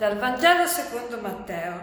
Dal Vangelo secondo Matteo.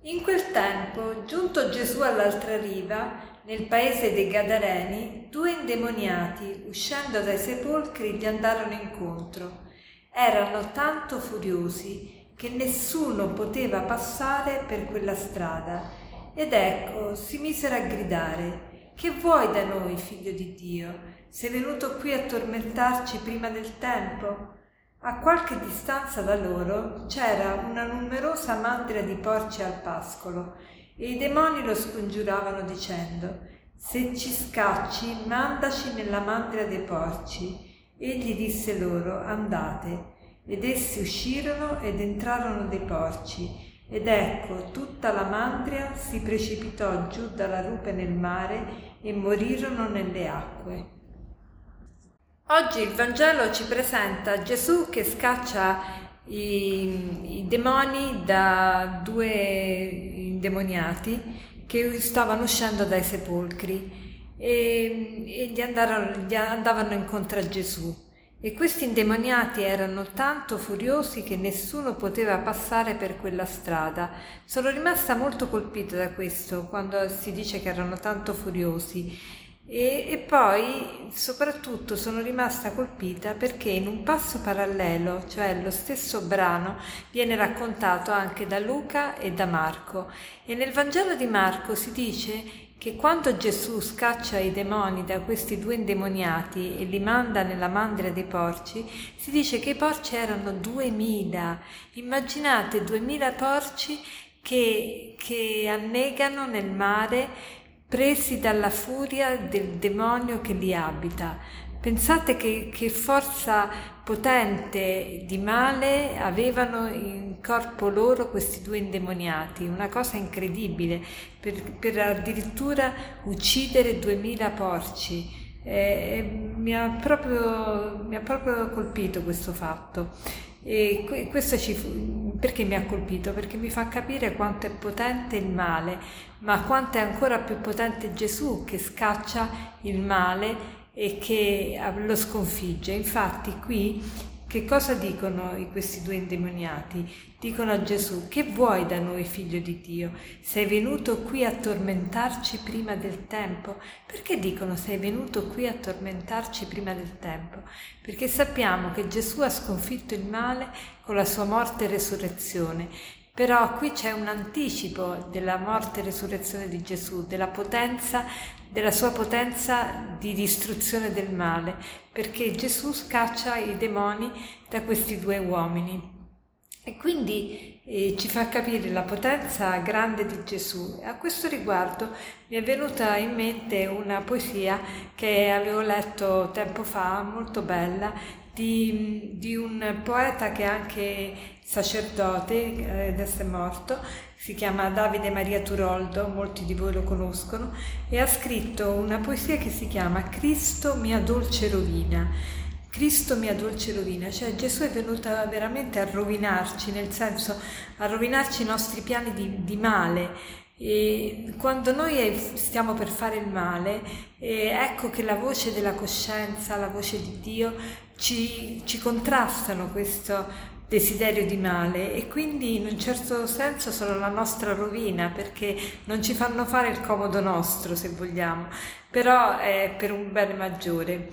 In quel tempo, giunto Gesù all'altra riva, nel paese dei Gadareni, due indemoniati, uscendo dai sepolcri, gli andarono incontro. Erano tanto furiosi che nessuno poteva passare per quella strada. Ed ecco, si misero a gridare, Che vuoi da noi, figlio di Dio? Sei venuto qui a tormentarci prima del tempo? A qualche distanza da loro c'era una numerosa mandria di porci al pascolo e i demoni lo scongiuravano dicendo Se ci scacci, mandaci nella mandria dei porci. Egli disse loro Andate. Ed essi uscirono ed entrarono dei porci. Ed ecco, tutta la mandria si precipitò giù dalla rupe nel mare e morirono nelle acque. Oggi il Vangelo ci presenta Gesù che scaccia i, i demoni da due indemoniati che stavano uscendo dai sepolcri e, e gli, andarono, gli andavano incontro a Gesù. E questi indemoniati erano tanto furiosi che nessuno poteva passare per quella strada. Sono rimasta molto colpita da questo quando si dice che erano tanto furiosi e, e, poi soprattutto sono rimasta colpita perché in un passo parallelo, cioè lo stesso brano, viene raccontato anche da Luca e da Marco. E nel Vangelo di Marco si dice che quando Gesù scaccia i demoni da questi due indemoniati e li manda nella mandria dei porci, si dice che i porci erano duemila. Immaginate duemila porci che, che annegano nel mare presi dalla furia del demonio che li abita. Pensate che, che, forza potente di male avevano in corpo loro questi due indemoniati, una cosa incredibile, per, per addirittura uccidere duemila porci. Eh, mi, ha proprio, mi ha proprio colpito questo fatto. E questo ci, perché mi ha colpito? Perché mi fa capire quanto è potente il male, ma quanto è ancora più potente Gesù che scaccia il male e che lo sconfigge. Infatti qui che cosa dicono questi due indemoniati? Dicono a Gesù, che vuoi da noi, figlio di Dio? Sei venuto qui a tormentarci prima del tempo? Perché dicono sei venuto qui a tormentarci prima del tempo? Perché sappiamo che Gesù ha sconfitto il male con la sua morte e resurrezione. Però qui c'è un anticipo della morte e resurrezione di Gesù, della potenza, della sua potenza di distruzione del male, perché Gesù scaccia i demoni da questi due uomini. E quindi eh, ci fa capire la potenza grande di Gesù. A questo riguardo mi è venuta in mente una poesia che avevo letto tempo fa, molto bella, di, di un poeta che è anche sacerdote, eh, adesso è morto, si chiama Davide Maria Turoldo, molti di voi lo conoscono, e ha scritto una poesia che si chiama Cristo mia dolce rovina Cristo mia dolce rovina, cioè Gesù è venuto veramente a rovinarci, nel senso a rovinarci i nostri piani di, di male. E quando noi stiamo per fare il male, ecco che la voce della coscienza, la voce di Dio ci, ci contrastano questo desiderio di male e quindi in un certo senso sono la nostra rovina perché non ci fanno fare il comodo nostro se vogliamo, però è per un bene maggiore.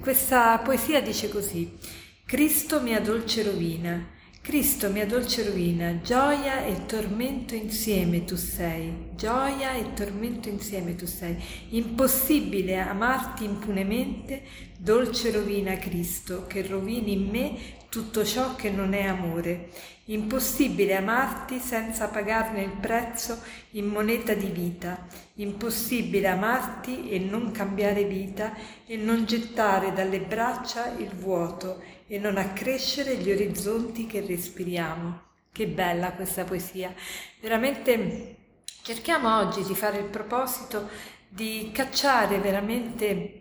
Questa poesia dice così, Cristo mia dolce rovina, Cristo mia dolce rovina, gioia e tormento insieme tu sei, gioia e tormento insieme tu sei, impossibile amarti impunemente, dolce rovina Cristo, che rovini in me tutto ciò che non è amore. Impossibile amarti senza pagarne il prezzo in moneta di vita. Impossibile amarti e non cambiare vita e non gettare dalle braccia il vuoto e non accrescere gli orizzonti che respiriamo. Che bella questa poesia. Veramente cerchiamo oggi di fare il proposito di cacciare veramente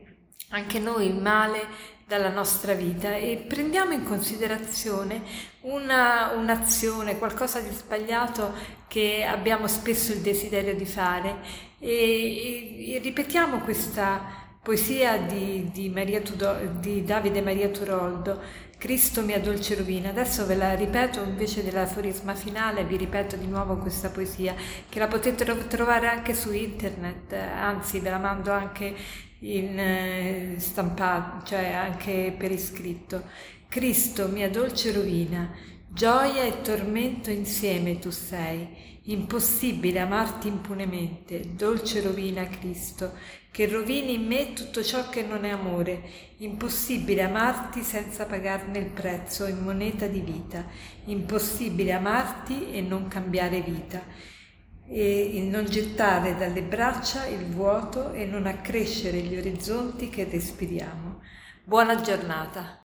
anche noi il male dalla nostra vita e prendiamo in considerazione una, un'azione, qualcosa di sbagliato che abbiamo spesso il desiderio di fare e, e, e ripetiamo questa poesia di, di, Tudo, di, Davide Maria Turoldo Cristo mia dolce rovina. Adesso ve la ripeto invece dell'aforisma finale, vi ripeto di nuovo questa poesia che la potete trovare anche su internet, anzi ve la mando anche in eh, stampato, cioè anche per iscritto. Cristo mia dolce rovina, gioia e tormento insieme tu sei Impossibile amarti impunemente, dolce rovina Cristo, che rovini in me tutto ciò che non è amore. Impossibile amarti senza pagarne il prezzo in moneta di vita. Impossibile amarti e non cambiare vita. E non gettare dalle braccia il vuoto e non accrescere gli orizzonti che respiriamo. Buona giornata.